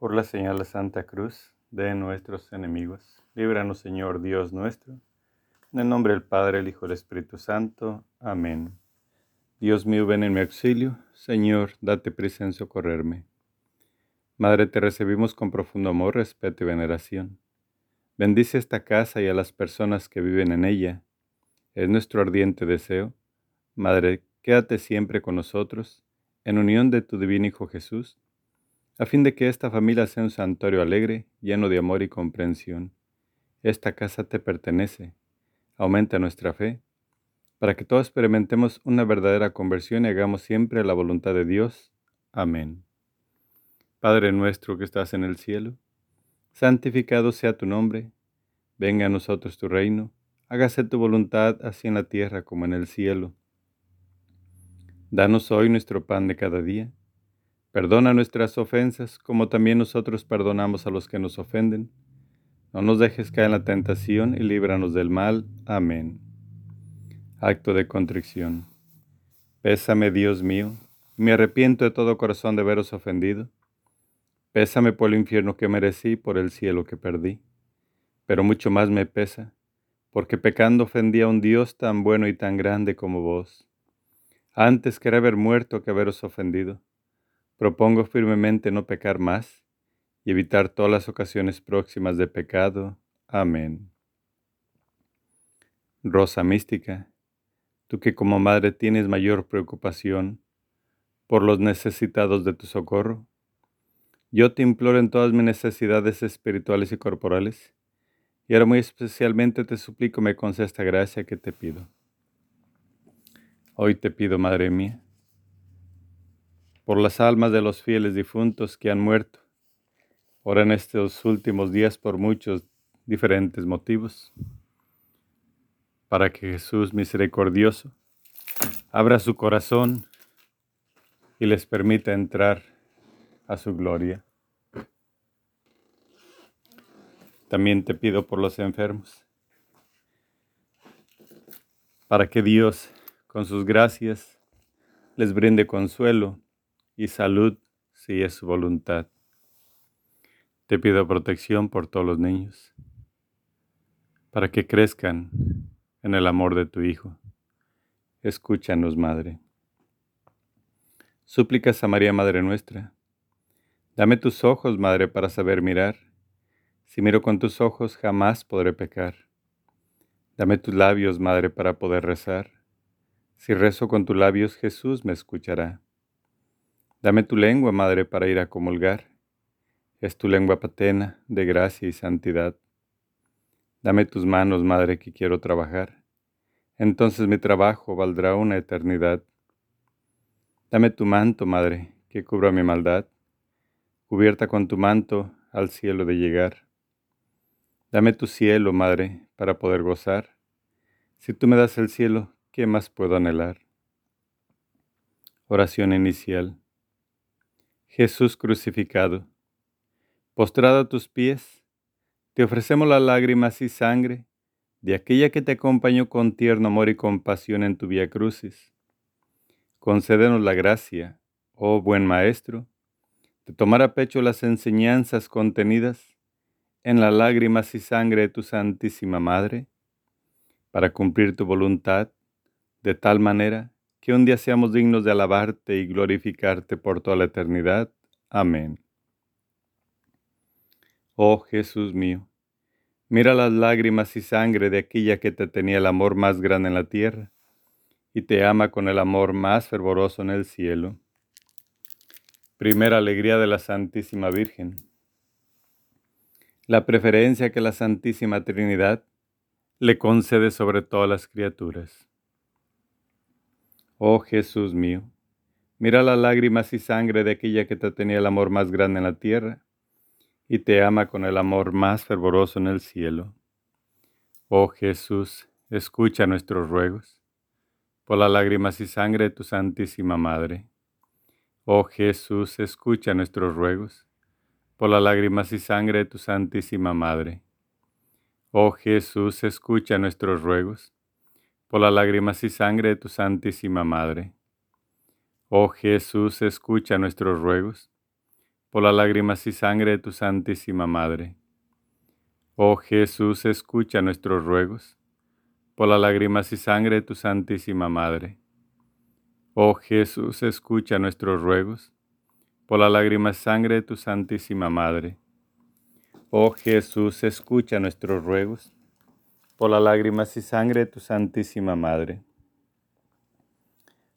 Por la señal de Santa Cruz de nuestros enemigos, líbranos Señor Dios nuestro. En el nombre del Padre, el Hijo y el Espíritu Santo. Amén. Dios mío, ven en mi auxilio. Señor, date prisa en socorrerme. Madre, te recibimos con profundo amor, respeto y veneración. Bendice esta casa y a las personas que viven en ella. Es nuestro ardiente deseo. Madre, quédate siempre con nosotros, en unión de tu divino Hijo Jesús a fin de que esta familia sea un santuario alegre, lleno de amor y comprensión. Esta casa te pertenece. Aumenta nuestra fe, para que todos experimentemos una verdadera conversión y hagamos siempre la voluntad de Dios. Amén. Padre nuestro que estás en el cielo, santificado sea tu nombre, venga a nosotros tu reino, hágase tu voluntad así en la tierra como en el cielo. Danos hoy nuestro pan de cada día Perdona nuestras ofensas, como también nosotros perdonamos a los que nos ofenden. No nos dejes caer en la tentación y líbranos del mal. Amén. Acto de contrición. Pésame, Dios mío, me arrepiento de todo corazón de haberos ofendido. Pésame por el infierno que merecí, por el cielo que perdí. Pero mucho más me pesa, porque pecando ofendí a un Dios tan bueno y tan grande como vos. Antes quería haber muerto que haberos ofendido. Propongo firmemente no pecar más y evitar todas las ocasiones próximas de pecado. Amén. Rosa mística, tú que como madre tienes mayor preocupación por los necesitados de tu socorro, yo te imploro en todas mis necesidades espirituales y corporales, y ahora muy especialmente te suplico me conceda esta gracia que te pido. Hoy te pido, Madre mía, por las almas de los fieles difuntos que han muerto, ahora en estos últimos días por muchos diferentes motivos, para que Jesús misericordioso abra su corazón y les permita entrar a su gloria. También te pido por los enfermos, para que Dios, con sus gracias, les brinde consuelo y salud si es su voluntad. Te pido protección por todos los niños, para que crezcan en el amor de tu Hijo. Escúchanos, Madre. Súplicas a María, Madre nuestra. Dame tus ojos, Madre, para saber mirar. Si miro con tus ojos, jamás podré pecar. Dame tus labios, Madre, para poder rezar. Si rezo con tus labios, Jesús me escuchará. Dame tu lengua, Madre, para ir a comulgar. Es tu lengua patena de gracia y santidad. Dame tus manos, Madre, que quiero trabajar. Entonces mi trabajo valdrá una eternidad. Dame tu manto, Madre, que cubra mi maldad. Cubierta con tu manto al cielo de llegar. Dame tu cielo, Madre, para poder gozar. Si tú me das el cielo, ¿qué más puedo anhelar? Oración inicial. Jesús crucificado, postrado a tus pies, te ofrecemos las lágrimas y sangre de aquella que te acompañó con tierno amor y compasión en tu vía crucis. Concédenos la gracia, oh buen Maestro, de tomar a pecho las enseñanzas contenidas en las lágrimas y sangre de tu Santísima Madre, para cumplir tu voluntad de tal manera que un día seamos dignos de alabarte y glorificarte por toda la eternidad. Amén. Oh Jesús mío, mira las lágrimas y sangre de aquella que te tenía el amor más grande en la tierra y te ama con el amor más fervoroso en el cielo. Primera alegría de la Santísima Virgen. La preferencia que la Santísima Trinidad le concede sobre todas las criaturas. Oh Jesús mío, mira las lágrimas y sangre de aquella que te tenía el amor más grande en la tierra y te ama con el amor más fervoroso en el cielo. Oh Jesús, escucha nuestros ruegos por las lágrimas y sangre de tu Santísima Madre. Oh Jesús, escucha nuestros ruegos por las lágrimas y sangre de tu Santísima Madre. Oh Jesús, escucha nuestros ruegos por las lágrimas y sangre de tu Santísima Madre. Oh Jesús, escucha nuestros ruegos, por las lágrimas y sangre de tu Santísima Madre. Oh Jesús, escucha nuestros ruegos, por las lágrimas y sangre de tu Santísima Madre. Oh Jesús, escucha nuestros ruegos, por las lágrimas y sangre de tu Santísima Madre. Oh Jesús, escucha nuestros ruegos, por las lágrimas y sangre de tu Santísima Madre.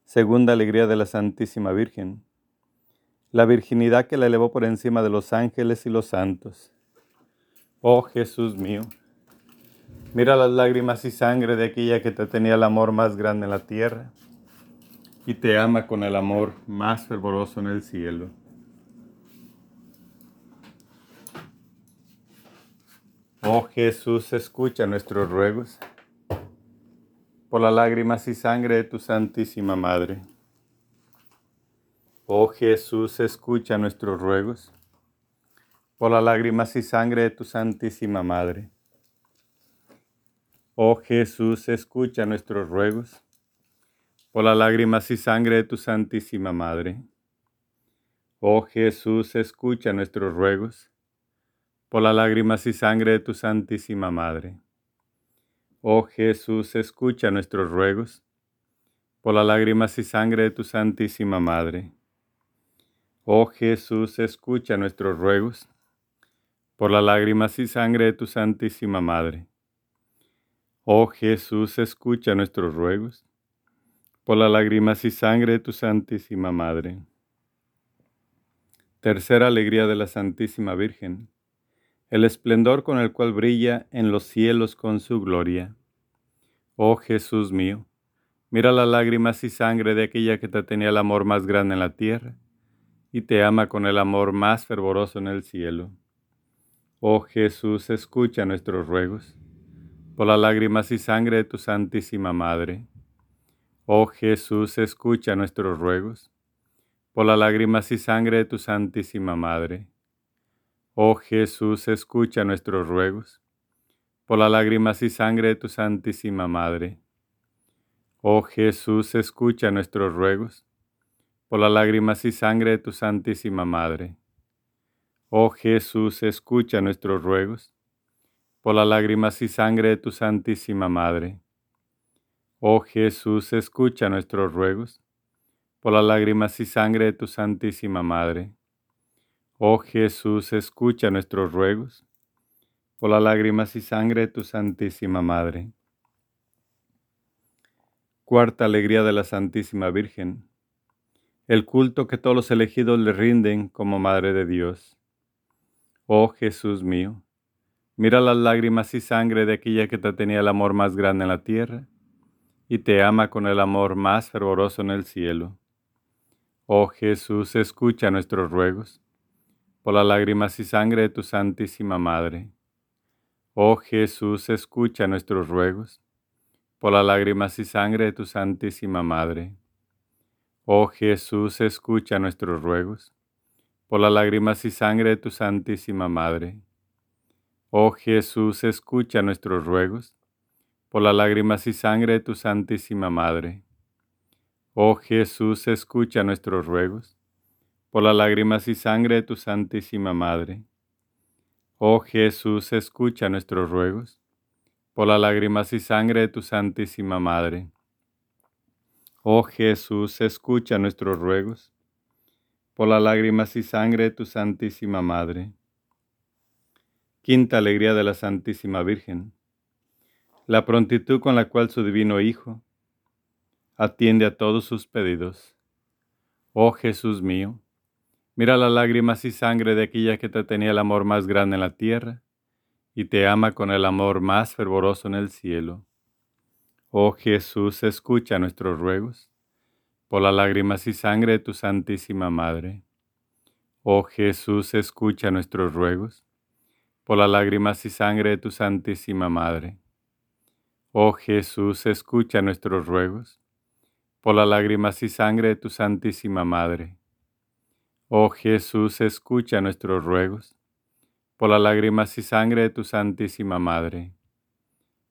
Segunda alegría de la Santísima Virgen la virginidad que la elevó por encima de los ángeles y los santos. Oh Jesús mío, mira las lágrimas y sangre de aquella que te tenía el amor más grande en la tierra y te ama con el amor más fervoroso en el cielo. Oh Jesús, escucha nuestros ruegos por las lágrimas y sangre de tu Santísima Madre. Oh Jesús, escucha nuestros ruegos por las lágrimas y sangre de tu Santísima Madre. Oh Jesús, escucha nuestros ruegos por las lágrimas y sangre de tu Santísima Madre. Oh Jesús, escucha nuestros ruegos por las lágrimas y sangre de tu Santísima Madre. Oh Jesús, escucha nuestros ruegos por las lágrimas y sangre de tu Santísima Madre. Oh Jesús, escucha nuestros ruegos por las lágrimas y sangre de tu Santísima Madre. Oh Jesús, escucha nuestros ruegos por las lágrimas y sangre de tu Santísima Madre. Tercera alegría de la Santísima Virgen, el esplendor con el cual brilla en los cielos con su gloria. Oh Jesús mío, mira las lágrimas y sangre de aquella que te tenía el amor más grande en la tierra y te ama con el amor más fervoroso en el cielo. Oh Jesús, escucha nuestros ruegos por las lágrimas y sangre de tu Santísima Madre. Oh Jesús, escucha nuestros ruegos por las lágrimas y sangre de tu Santísima Madre. Oh Jesús, escucha nuestros ruegos por las lágrimas y sangre de tu Santísima Madre. Oh Jesús, escucha nuestros ruegos por las lágrimas y sangre de tu Santísima Madre. Oh Jesús, escucha nuestros ruegos, por las lágrimas y sangre de tu Santísima Madre. Oh Jesús, escucha nuestros ruegos, por las lágrimas y sangre de tu Santísima Madre. Oh Jesús, escucha nuestros ruegos, por las lágrimas y sangre de tu Santísima Madre. Cuarta alegría de la Santísima Virgen el culto que todos los elegidos le rinden como Madre de Dios. Oh Jesús mío, mira las lágrimas y sangre de aquella que te tenía el amor más grande en la tierra y te ama con el amor más fervoroso en el cielo. Oh Jesús, escucha nuestros ruegos por las lágrimas y sangre de tu Santísima Madre. Oh Jesús, escucha nuestros ruegos por las lágrimas y sangre de tu Santísima Madre. Oh Jesús, escucha nuestros ruegos, por las lágrimas y sangre de tu Santísima Madre. Oh Jesús, escucha nuestros ruegos, por las lágrimas y sangre de tu Santísima Madre. Oh Jesús, escucha nuestros ruegos, por las lágrimas y sangre de tu Santísima Madre. Oh Jesús, escucha nuestros ruegos, por las lágrimas y sangre de tu Santísima Madre. Oh Jesús, escucha nuestros ruegos por las lágrimas y sangre de tu Santísima Madre. Quinta alegría de la Santísima Virgen, la prontitud con la cual su divino Hijo atiende a todos sus pedidos. Oh Jesús mío, mira las lágrimas y sangre de aquella que te tenía el amor más grande en la tierra y te ama con el amor más fervoroso en el cielo. Oh Jesús, escucha nuestros ruegos por las lágrimas y sangre de tu Santísima Madre. Oh Jesús, escucha nuestros ruegos por las lágrimas y sangre de tu Santísima Madre. Oh Jesús, escucha nuestros ruegos por las lágrimas y sangre de tu Santísima Madre. Oh Jesús, escucha nuestros ruegos por las lágrimas y sangre de tu Santísima Madre.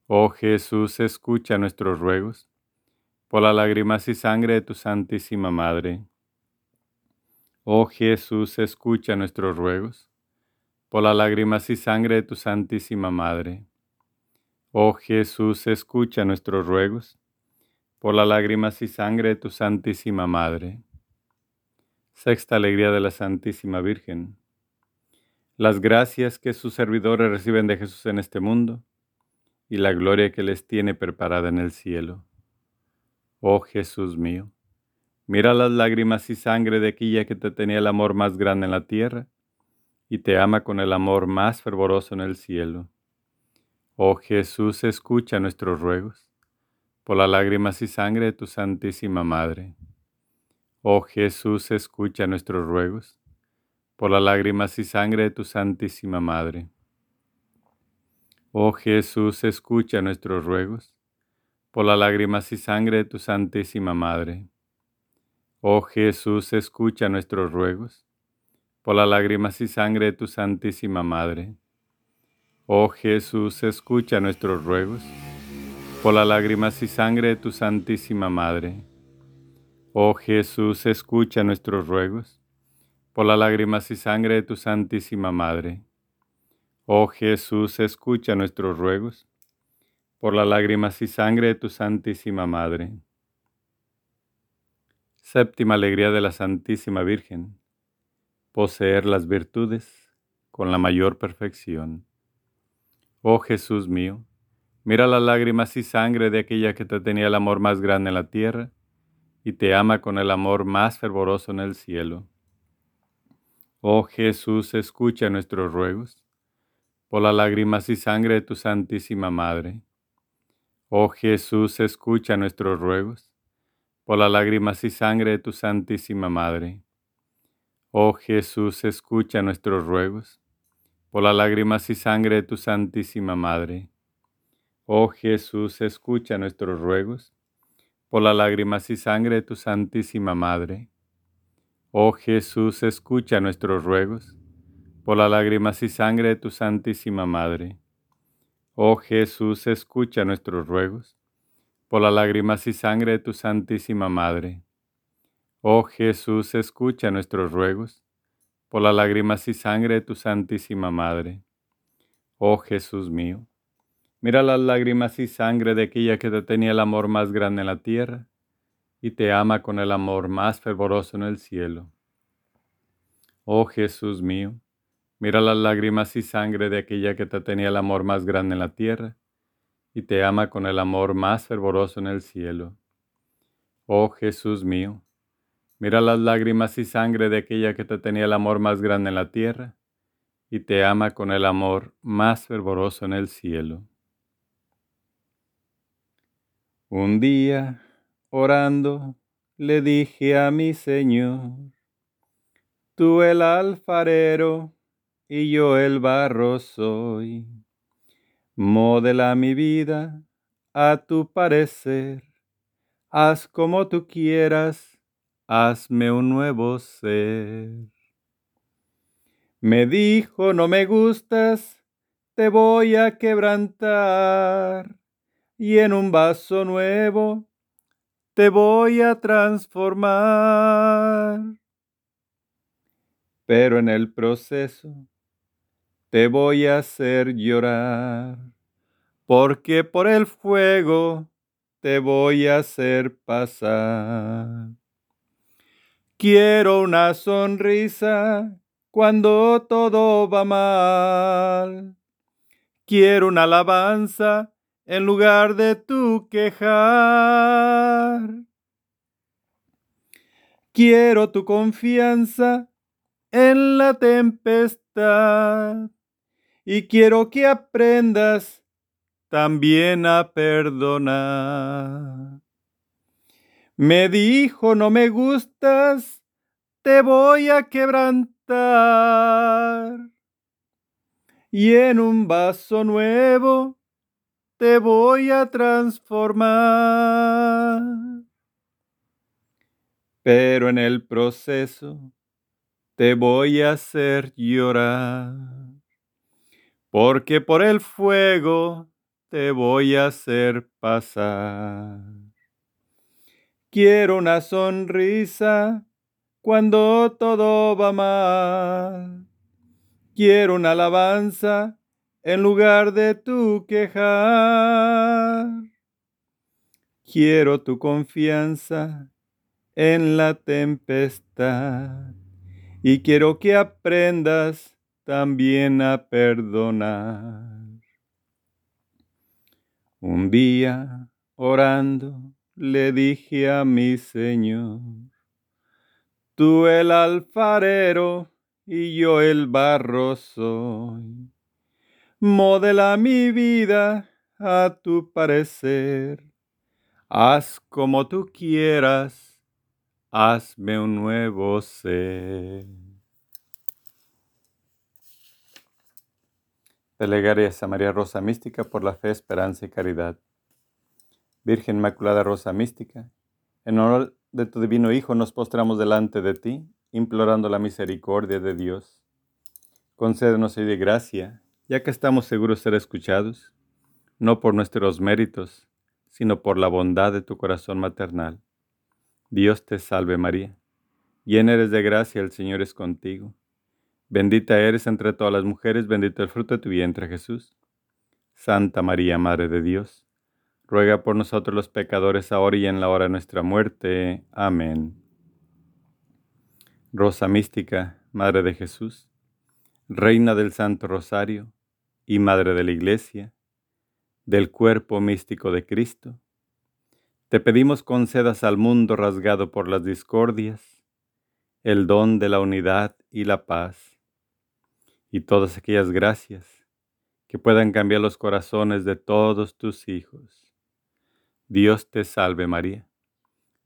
Oh Jesús, escucha nuestros ruegos, por las lágrimas y sangre de tu Santísima Madre. Oh Jesús, escucha nuestros ruegos por las lágrimas y sangre de tu Santísima Madre. Oh Jesús, escucha nuestros ruegos por las lágrimas y sangre de tu Santísima Madre. Sexta alegría de la Santísima Virgen. Las gracias que sus servidores reciben de Jesús en este mundo y la gloria que les tiene preparada en el cielo. Oh Jesús mío Mira las lágrimas y sangre de aquella que te tenía el amor más grande en la tierra y te ama con el amor más fervoroso en el cielo. Oh Jesús, escucha nuestros ruegos por las lágrimas y sangre de tu Santísima Madre. Oh Jesús, escucha nuestros ruegos por las lágrimas y sangre de tu Santísima Madre. Oh Jesús, escucha nuestros ruegos por las lágrimas y sangre de tu Santísima Madre. Oh Jesús, escucha nuestros ruegos, por las lágrimas y sangre de tu Santísima Madre. Oh Jesús, escucha nuestros ruegos, por las lágrimas y sangre de tu Santísima Madre. Oh Jesús, escucha nuestros ruegos, por las lágrimas y sangre de tu Santísima Madre. Oh Jesús, escucha nuestros ruegos, por las lágrimas y sangre de tu Santísima Madre. Séptima alegría de la Santísima Virgen. Poseer las virtudes con la mayor perfección. Oh Jesús mío, mira las lágrimas y sangre de aquella que te tenía el amor más grande en la tierra y te ama con el amor más fervoroso en el cielo. Oh Jesús, escucha nuestros ruegos por las lágrimas y sangre de tu Santísima Madre. Oh Jesús, escucha nuestros ruegos por las lágrimas y sangre de tu Santísima Madre. Oh Jesús, escucha nuestros ruegos, por las lágrimas y sangre de tu Santísima Madre. Oh Jesús, escucha nuestros ruegos, por las lágrimas y sangre de tu Santísima Madre. Oh Jesús, escucha nuestros ruegos, por las lágrimas y sangre de tu Santísima Madre. Oh Jesús, escucha nuestros ruegos, por las lágrimas y sangre de tu Santísima Madre. Oh Jesús, escucha nuestros ruegos, por las lágrimas y sangre de tu Santísima Madre. Oh Jesús mío, mira las lágrimas y sangre de aquella que te tenía el amor más grande en la tierra y te ama con el amor más fervoroso en el cielo. Oh Jesús mío, mira las lágrimas y sangre de aquella que te tenía el amor más grande en la tierra y te ama con el amor más fervoroso en el cielo. Oh Jesús mío, mira las lágrimas y sangre de aquella que te tenía el amor más grande en la tierra y te ama con el amor más fervoroso en el cielo. Un día, orando, le dije a mi Señor, tú el alfarero y yo el barro soy Modela mi vida a tu parecer. Haz como tú quieras, hazme un nuevo ser. Me dijo, no me gustas, te voy a quebrantar y en un vaso nuevo te voy a transformar. Pero en el proceso te voy a hacer llorar, porque por el fuego te voy a hacer pasar. Quiero una sonrisa cuando todo va mal. Quiero una alabanza en lugar de tu quejar. Quiero tu confianza en la tempestad y quiero que aprendas también a perdonar. Me dijo, no me gustas, te voy a quebrantar. Y en un vaso nuevo te voy a transformar. Pero en el proceso te voy a hacer llorar porque por el fuego te voy a hacer pasar. Quiero una sonrisa cuando todo va mal. Quiero una alabanza en lugar de tu quejar. Quiero tu confianza en la tempestad y quiero que aprendas también a perdonar. Un día, orando, le dije a mi Señor, tú el alfarero y yo el barro soy. Modela mi vida a tu parecer. Haz como tú quieras, hazme un nuevo ser. Plegaria a María Rosa Mística por la fe, esperanza y caridad. Virgen Inmaculada Rosa Mística, en honor de tu divino Hijo nos postramos delante de ti, implorando la misericordia de Dios. Concédenos hoy de gracia, ya que estamos seguros de ser escuchados, no por nuestros méritos, sino por la bondad de tu corazón maternal. Dios te salve María, llena eres de gracia, el Señor es contigo. Bendita eres entre todas las mujeres, bendito el fruto de tu vientre Jesús. Santa María, Madre de Dios ruega por nosotros los pecadores ahora y en la hora de nuestra muerte. Amén. Rosa mística, Madre de Jesús, Reina del Santo Rosario y Madre de la Iglesia, del cuerpo místico de Cristo, te pedimos concedas al mundo rasgado por las discordias el don de la unidad y la paz, y todas aquellas gracias que puedan cambiar los corazones de todos tus hijos Dios te salve María,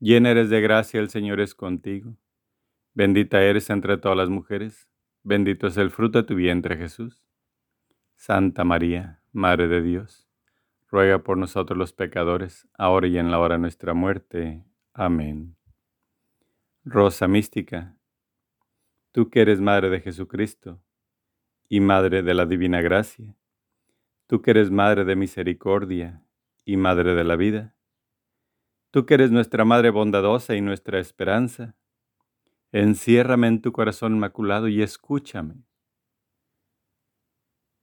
llena eres de gracia, el Señor es contigo. Bendita eres entre todas las mujeres, bendito es el fruto de tu vientre Jesús. Santa María, Madre de Dios, ruega por nosotros los pecadores, ahora y en la hora de nuestra muerte. Amén. Rosa mística, tú que eres Madre de Jesucristo y Madre de la Divina Gracia, tú que eres Madre de Misericordia y Madre de la Vida, Tú que eres nuestra Madre bondadosa y nuestra esperanza, enciérrame en tu corazón inmaculado y escúchame.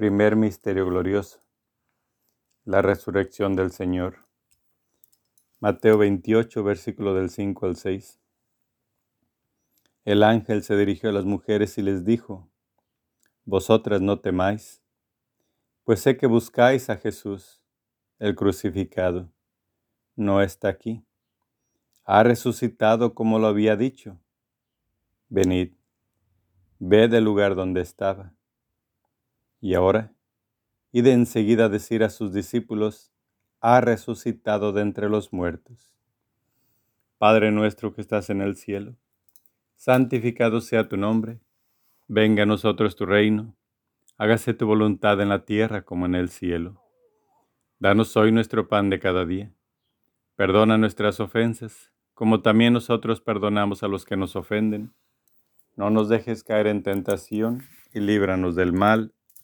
Primer misterio glorioso. La resurrección del Señor. Mateo 28, versículo del 5 al 6. El ángel se dirigió a las mujeres y les dijo, Vosotras no temáis, pues sé que buscáis a Jesús, el crucificado no está aquí. Ha resucitado como lo había dicho. Venid, ved el lugar donde estaba. Y ahora, id enseguida a decir a sus discípulos, ha resucitado de entre los muertos. Padre nuestro que estás en el cielo, santificado sea tu nombre, venga a nosotros tu reino, hágase tu voluntad en la tierra como en el cielo. Danos hoy nuestro pan de cada día Perdona nuestras ofensas, como también nosotros perdonamos a los que nos ofenden. No nos dejes caer en tentación y líbranos del mal.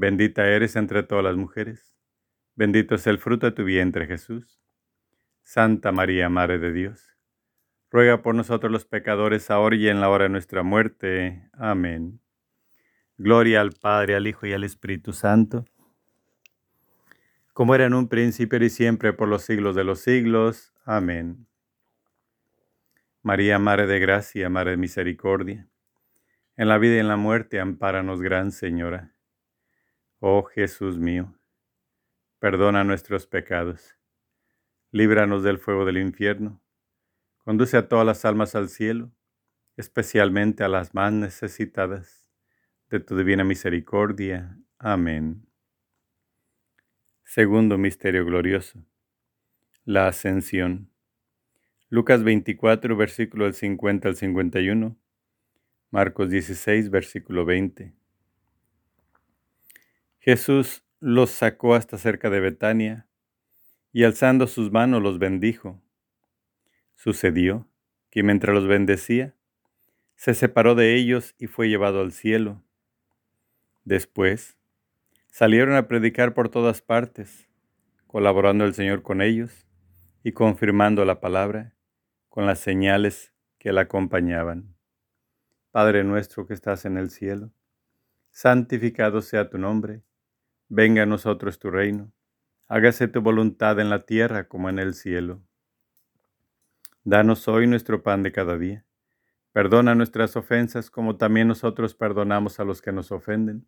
Bendita eres entre todas las mujeres, bendito es el fruto de tu vientre Jesús. Santa María, Madre de Dios, ruega por nosotros los pecadores ahora y en la hora de nuestra muerte. Amén. Gloria al Padre, al Hijo y al Espíritu Santo, como era en un principio y siempre por los siglos de los siglos. Amén. María, Madre de Gracia, Madre de Misericordia, en la vida y en la muerte, ampáranos, Gran Señora. Oh Jesús mío, perdona nuestros pecados, líbranos del fuego del infierno, conduce a todas las almas al cielo, especialmente a las más necesitadas de tu divina misericordia. Amén. Segundo Misterio Glorioso. La Ascensión. Lucas 24, versículo del 50 al 51. Marcos 16, versículo 20. Jesús los sacó hasta cerca de Betania y alzando sus manos los bendijo. Sucedió que mientras los bendecía, se separó de ellos y fue llevado al cielo. Después, salieron a predicar por todas partes, colaborando el Señor con ellos y confirmando la palabra con las señales que la acompañaban. Padre nuestro que estás en el cielo, santificado sea tu nombre Venga a nosotros tu reino, hágase tu voluntad en la tierra como en el cielo. Danos hoy nuestro pan de cada día. Perdona nuestras ofensas como también nosotros perdonamos a los que nos ofenden.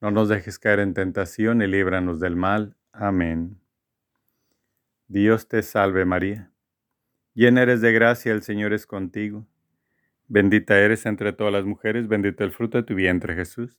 No nos dejes caer en tentación y líbranos del mal. Amén. Dios te salve María. Llena eres de gracia, el Señor es contigo. Bendita eres entre todas las mujeres, bendito el fruto de tu vientre Jesús.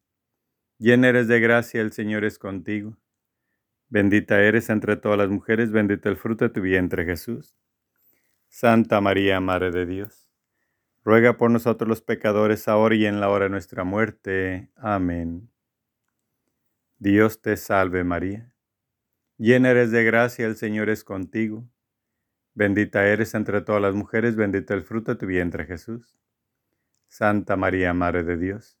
llena eres de gracia, el Señor es contigo, bendita eres entre todas las mujeres, bendito el fruto de tu vientre Jesús. Santa María, Madre de Dios, ruega por nosotros los pecadores ahora y en la hora de nuestra muerte. Amén. Dios te salve María, llena eres de gracia, el Señor es contigo, bendita eres entre todas las mujeres, bendito el fruto de tu vientre Jesús. Santa María, Madre de Dios,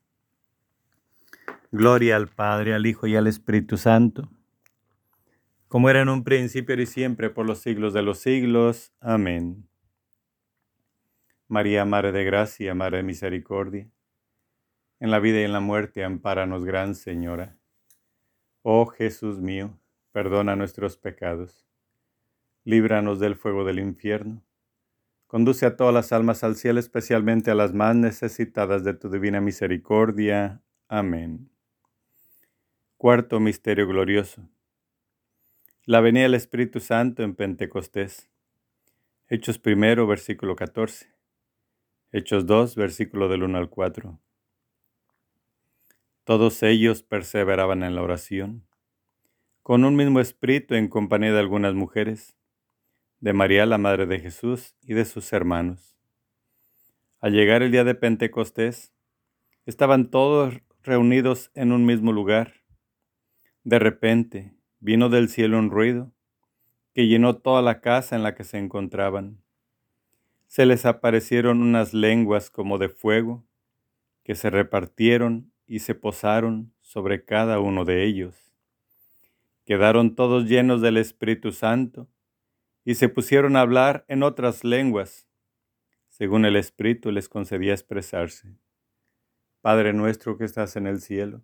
Gloria al Padre, al Hijo y al Espíritu Santo como era en un principio y siempre, por los siglos de los siglos. Amén. María, Madre de Gracia, Madre de Misericordia, en la vida y en la muerte, ampáranos, Gran Señora. Oh Jesús mío, perdona nuestros pecados, líbranos del fuego del infierno, conduce a todas las almas al cielo, especialmente a las más necesitadas de tu divina misericordia. Amén. Cuarto Misterio Glorioso la venida del Espíritu Santo en Pentecostés. Hechos primero, versículo 14. Hechos 2, versículo del 1 al 4. Todos ellos perseveraban en la oración, con un mismo espíritu en compañía de algunas mujeres, de María la Madre de Jesús y de sus hermanos. Al llegar el día de Pentecostés, estaban todos reunidos en un mismo lugar. De repente, Vino del cielo un ruido que llenó toda la casa en la que se encontraban. Se les aparecieron unas lenguas como de fuego que se repartieron y se posaron sobre cada uno de ellos. Quedaron todos llenos del Espíritu Santo y se pusieron a hablar en otras lenguas, según el Espíritu les concedía expresarse. Padre nuestro que estás en el cielo,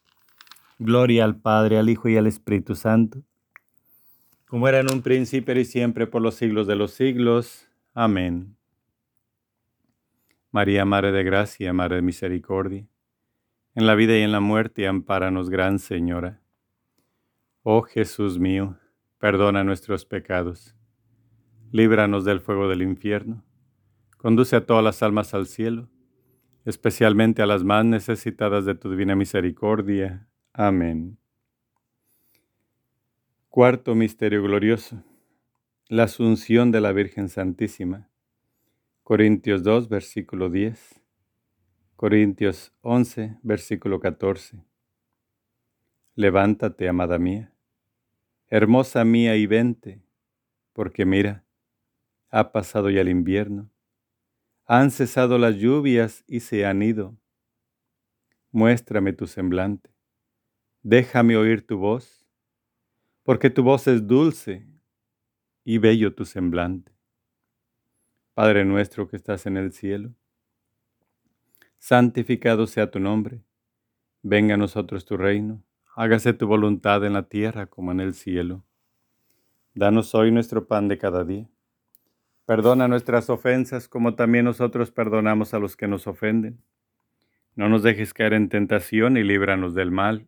Gloria al Padre, al Hijo y al Espíritu Santo como era en un príncipe y siempre por los siglos de los siglos. Amén. María, Madre de Gracia, Madre de Misericordia, en la vida y en la muerte, ampáranos, Gran Señora. Oh Jesús mío, perdona nuestros pecados, líbranos del fuego del infierno, conduce a todas las almas al cielo, especialmente a las más necesitadas de tu divina misericordia. Amén. Cuarto Misterio Glorioso. La Asunción de la Virgen Santísima. Corintios 2, versículo 10. Corintios 11, versículo 14. Levántate, amada mía, hermosa mía, y vente, porque mira, ha pasado ya el invierno, han cesado las lluvias y se han ido. Muéstrame tu semblante, déjame oír tu voz porque tu voz es dulce y bello tu semblante. Padre nuestro que estás en el cielo, santificado sea tu nombre, venga a nosotros tu reino, hágase tu voluntad en la tierra como en el cielo. Danos hoy nuestro pan de cada día. Perdona nuestras ofensas como también nosotros perdonamos a los que nos ofenden. No nos dejes caer en tentación y líbranos del mal.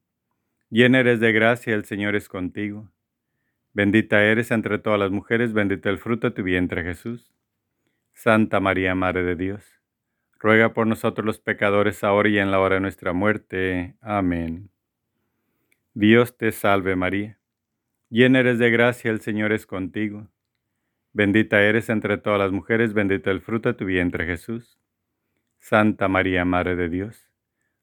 llena eres de gracia, el Señor es contigo. Bendita eres entre todas las mujeres, bendito el fruto de tu vientre Jesús. Santa María, Madre de Dios, ruega por nosotros los pecadores, ahora y en la hora de nuestra muerte. Amén. Dios te salve María, llena eres de gracia, el Señor es contigo. Bendita eres entre todas las mujeres, bendito el fruto de tu vientre Jesús. Santa María, Madre de Dios,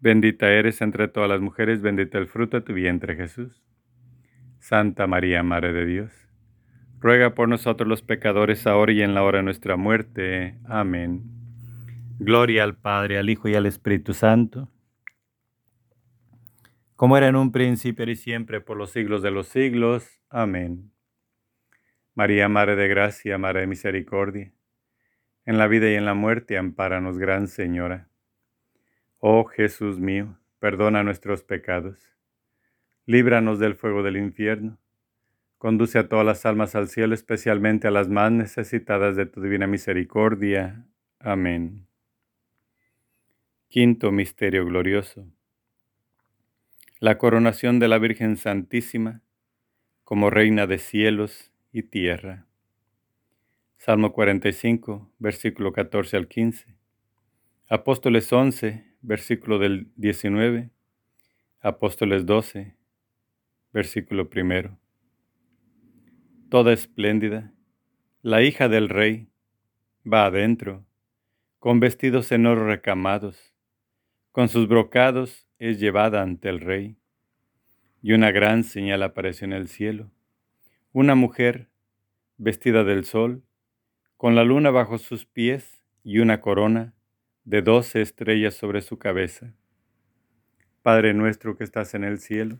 Bendita eres entre todas las mujeres, bendito el fruto de tu vientre Jesús. Santa María, Madre de Dios, ruega por nosotros los pecadores ahora y en la hora de nuestra muerte. Amén. Gloria al Padre, al Hijo y al Espíritu Santo como era en un principio y siempre por los siglos de los siglos. Amén. María, Madre de Gracia, Madre de Misericordia, en la vida y en la muerte, ampáranos, Gran Señora. Oh Jesús mío, perdona nuestros pecados, líbranos del fuego del infierno, conduce a todas las almas al cielo, especialmente a las más necesitadas de tu divina misericordia. Amén. Quinto Misterio Glorioso la coronación de la Virgen Santísima como Reina de cielos y tierra. Salmo 45, versículo 14 al 15. Apóstoles 11, versículo del 19. Apóstoles 12, versículo primero. Toda espléndida, la hija del rey, va adentro, con vestidos en oro recamados, con sus brocados es llevada ante el rey. Y una gran señal apareció en el cielo. Una mujer vestida del sol, con la luna bajo sus pies y una corona de doce estrellas sobre su cabeza. Padre nuestro que estás en el cielo,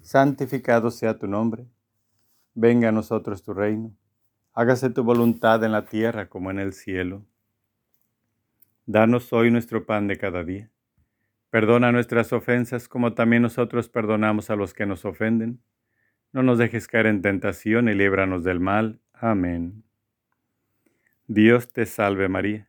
santificado sea tu nombre. Venga a nosotros tu reino. Hágase tu voluntad en la tierra como en el cielo. Danos hoy nuestro pan de cada día Perdona nuestras ofensas como también nosotros perdonamos a los que nos ofenden. No nos dejes caer en tentación y líbranos del mal. Amén. Dios te salve María.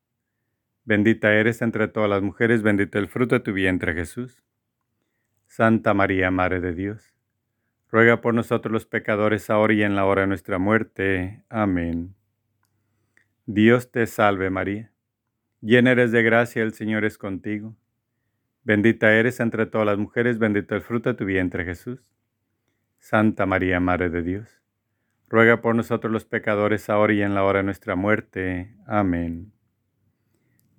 Bendita eres entre todas las mujeres, bendito el fruto de tu vientre Jesús. Santa María, Madre de Dios, ruega por nosotros los pecadores, ahora y en la hora de nuestra muerte. Amén. Dios te salve María. Llena eres de gracia, el Señor es contigo. Bendita eres entre todas las mujeres, bendito el fruto de tu vientre Jesús. Santa María, Madre de Dios, ruega por nosotros los pecadores, ahora y en la hora de nuestra muerte. Amén.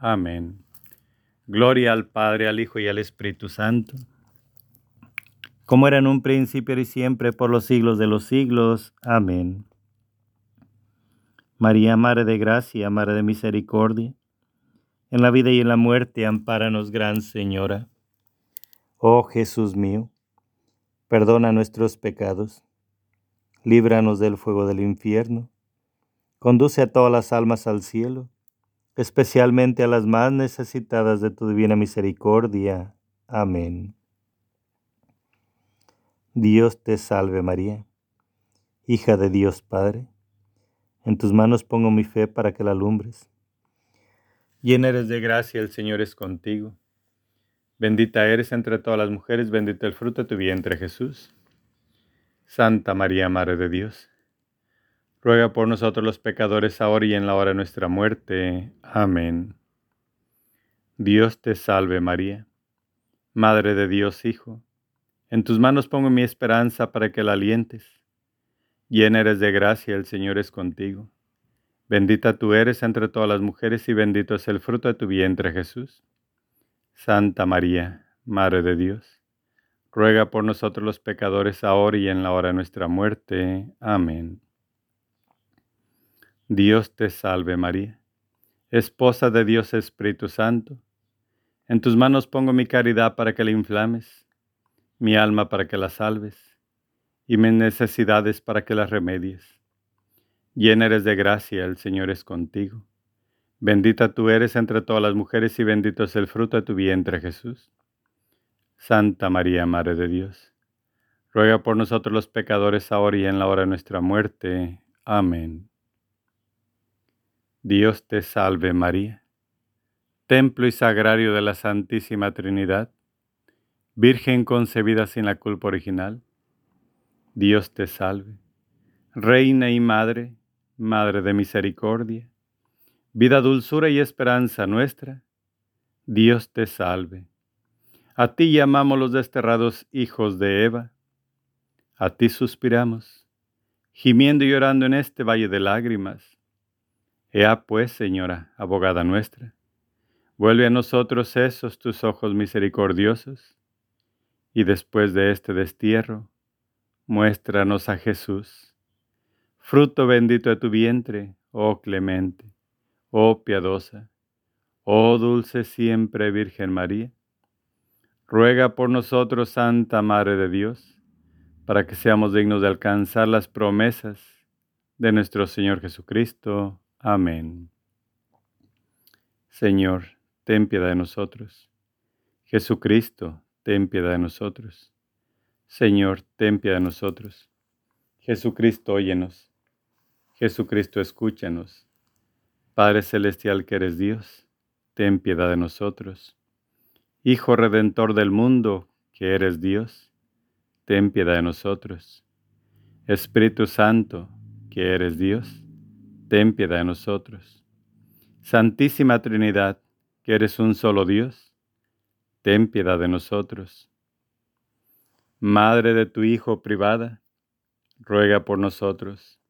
Amén. Gloria al Padre, al Hijo y al Espíritu Santo, como era en un principio y siempre, por los siglos de los siglos. Amén. María, Madre de Gracia, Madre de Misericordia, en la vida y en la muerte, ampáranos, Gran Señora. Oh Jesús mío, perdona nuestros pecados, líbranos del fuego del infierno Conduce a todas las almas al cielo, especialmente a las más necesitadas de tu divina misericordia. Amén. Dios te salve María, hija de Dios Padre. En tus manos pongo mi fe para que la alumbres. Llena eres de gracia, el Señor es contigo. Bendita eres entre todas las mujeres, bendito el fruto de tu vientre Jesús. Santa María, Madre de Dios ruega por nosotros los pecadores ahora y en la hora de nuestra muerte. Amén. Dios te salve María, Madre de Dios Hijo, en tus manos pongo mi esperanza para que la alientes. Llena eres de gracia, el Señor es contigo. Bendita tú eres entre todas las mujeres y bendito es el fruto de tu vientre Jesús. Santa María, Madre de Dios, ruega por nosotros los pecadores ahora y en la hora de nuestra muerte. Amén. Dios te salve María, esposa de Dios Espíritu Santo. En tus manos pongo mi caridad para que la inflames, mi alma para que la salves, y mis necesidades para que las remedies. Llena eres de gracia, el Señor es contigo. Bendita tú eres entre todas las mujeres y bendito es el fruto de tu vientre Jesús. Santa María, Madre de Dios, ruega por nosotros los pecadores ahora y en la hora de nuestra muerte. Amén. Dios te salve María, templo y sagrario de la Santísima Trinidad, Virgen concebida sin la culpa original. Dios te salve, Reina y Madre, Madre de Misericordia, vida, dulzura y esperanza nuestra. Dios te salve. A ti llamamos los desterrados hijos de Eva. A ti suspiramos, gimiendo y llorando en este valle de lágrimas Ea pues, Señora, abogada nuestra, vuelve a nosotros esos tus ojos misericordiosos, y después de este destierro, muéstranos a Jesús, fruto bendito de tu vientre, oh clemente, oh piadosa, oh dulce siempre Virgen María. Ruega por nosotros, Santa Madre de Dios, para que seamos dignos de alcanzar las promesas de nuestro Señor Jesucristo. Amén. Señor, ten piedad de nosotros. Jesucristo, ten piedad de nosotros. Señor, ten piedad de nosotros. Jesucristo, óyenos. Jesucristo, escúchanos. Padre Celestial que eres Dios, ten piedad de nosotros. Hijo Redentor del mundo, que eres Dios, ten piedad de nosotros. Espíritu Santo, que eres Dios, ten piedad de nosotros. Santísima Trinidad, que eres un solo Dios, ten piedad de nosotros. Madre de tu Hijo privada, ruega por nosotros.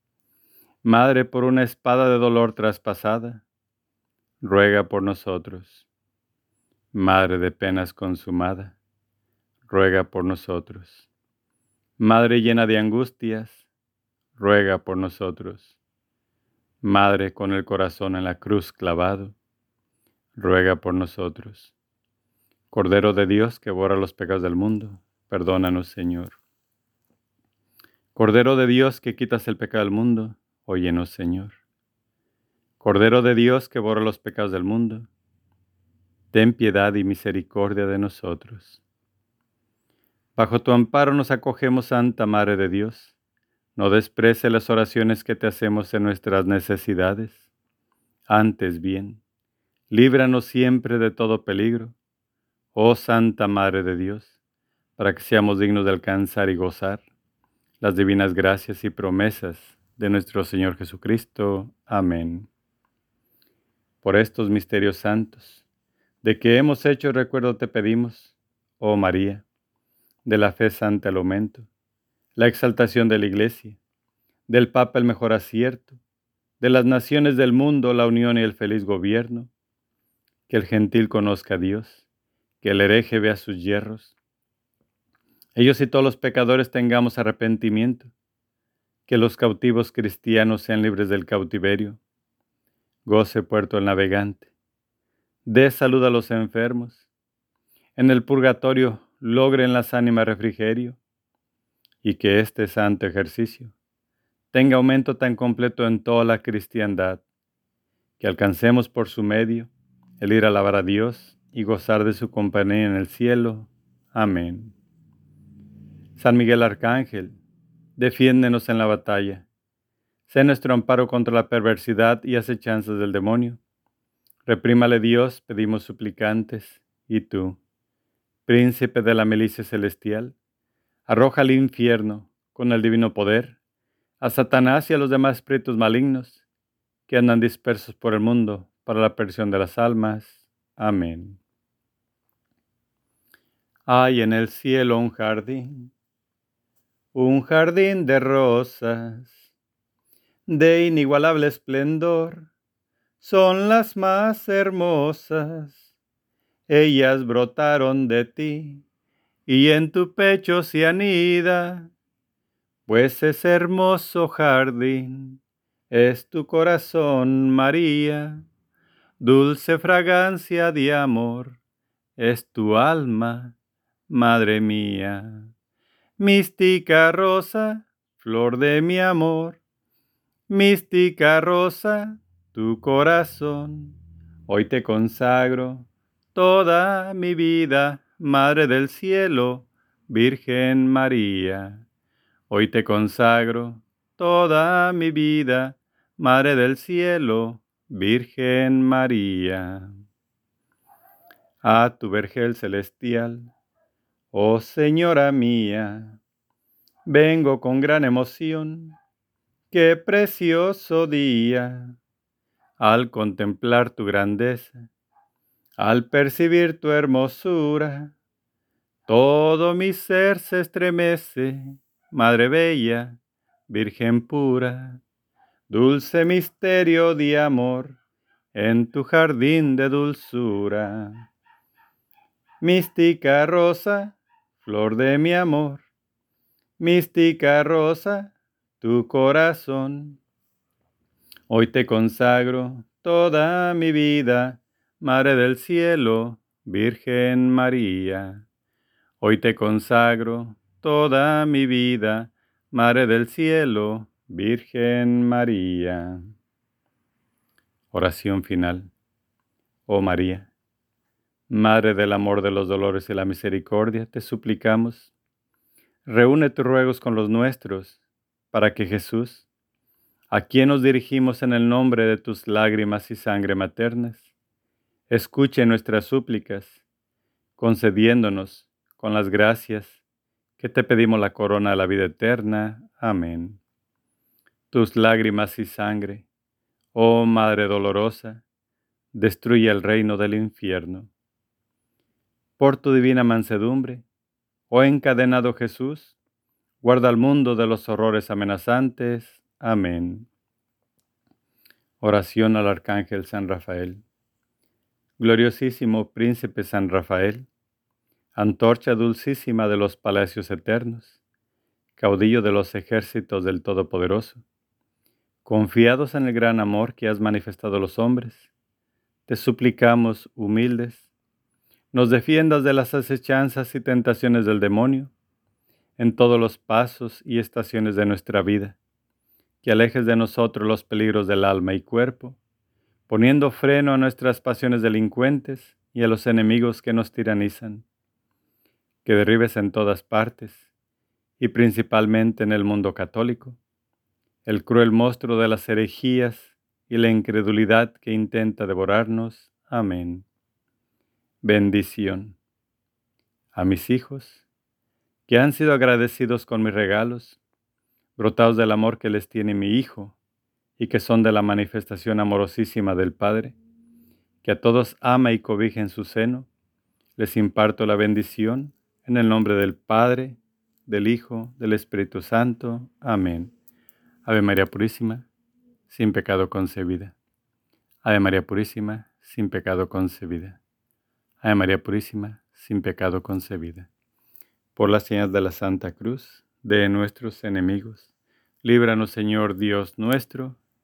Madre por una espada de dolor traspasada, ruega por nosotros. Madre de penas consumada, ruega por nosotros. Madre llena de angustias, ruega por nosotros. Madre con el corazón en la cruz clavado, ruega por nosotros. Cordero de Dios que borra los pecados del mundo, perdónanos, Señor. Cordero de Dios que quitas el pecado del mundo, óyenos, Señor. Cordero de Dios que borra los pecados del mundo, ten piedad y misericordia de nosotros. Bajo tu amparo nos acogemos, Santa Madre de Dios. No desprece las oraciones que te hacemos en nuestras necesidades. Antes bien, líbranos siempre de todo peligro, oh Santa Madre de Dios, para que seamos dignos de alcanzar y gozar las divinas gracias y promesas de nuestro Señor Jesucristo. Amén. Por estos misterios santos, de que hemos hecho recuerdo te pedimos, oh María, de la fe santa el aumento, la exaltación de la Iglesia, del Papa el mejor acierto, de las naciones del mundo la unión y el feliz gobierno, que el gentil conozca a Dios, que el hereje vea sus hierros. Ellos y todos los pecadores tengamos arrepentimiento, que los cautivos cristianos sean libres del cautiverio. Goce puerto el navegante. Dé salud a los enfermos. En el purgatorio logren las ánimas refrigerio. Y que este santo ejercicio tenga aumento tan completo en toda la cristiandad, que alcancemos por su medio el ir a alabar a Dios y gozar de su compañía en el cielo. Amén. San Miguel Arcángel, defiéndenos en la batalla. Sé nuestro amparo contra la perversidad y acechanzas del demonio. Reprímale Dios, pedimos suplicantes, y tú, príncipe de la milicia celestial, arroja al infierno, con el divino poder, a Satanás y a los demás espíritus malignos que andan dispersos por el mundo para la perdición de las almas. Amén. Hay en el cielo un jardín, un jardín de rosas, de inigualable esplendor, son las más hermosas. Ellas brotaron de ti, y en tu pecho se anida, pues ese hermoso jardín es tu corazón, María. Dulce fragancia de amor es tu alma, madre mía. Mística rosa, flor de mi amor. Mística rosa, tu corazón. Hoy te consagro toda mi vida, Madre del cielo, Virgen María. Hoy te consagro toda mi vida, Madre del cielo, Virgen María, a tu vergel celestial, oh Señora mía, vengo con gran emoción, qué precioso día, al contemplar tu grandeza, al percibir tu hermosura, todo mi ser se estremece, Madre Bella, Virgen pura dulce misterio de amor, en tu jardín de dulzura. Mística rosa, flor de mi amor, mística rosa, tu corazón. Hoy te consagro toda mi vida, Madre del Cielo, Virgen María. Hoy te consagro toda mi vida, Madre del Cielo, Virgen María. Oración final. Oh María, Madre del amor, de los dolores y la misericordia, te suplicamos, reúne tus ruegos con los nuestros, para que Jesús, a quien nos dirigimos en el nombre de tus lágrimas y sangre maternas, escuche nuestras súplicas, concediéndonos con las gracias que te pedimos la corona de la vida eterna. Amén tus lágrimas y sangre, oh Madre dolorosa, destruye el reino del infierno. Por tu divina mansedumbre, oh encadenado Jesús, guarda al mundo de los horrores amenazantes. Amén. Oración al Arcángel San Rafael. Gloriosísimo Príncipe San Rafael, antorcha dulcísima de los palacios eternos, caudillo de los ejércitos del Todopoderoso, confiados en el gran amor que has manifestado a los hombres, te suplicamos, humildes, nos defiendas de las acechanzas y tentaciones del demonio en todos los pasos y estaciones de nuestra vida, que alejes de nosotros los peligros del alma y cuerpo, poniendo freno a nuestras pasiones delincuentes y a los enemigos que nos tiranizan, que derribes en todas partes, y principalmente en el mundo católico, el cruel monstruo de las herejías y la incredulidad que intenta devorarnos. Amén. Bendición. A mis hijos, que han sido agradecidos con mis regalos, brotados del amor que les tiene mi Hijo, y que son de la manifestación amorosísima del Padre, que a todos ama y cobija en su seno, les imparto la bendición en el nombre del Padre, del Hijo, del Espíritu Santo. Amén. Ave María Purísima sin pecado concebida. Ave María Purísima, sin pecado concebida. Ave María Purísima, sin pecado concebida. Por las señas de la Santa Cruz, de nuestros enemigos, líbranos Señor Dios nuestro,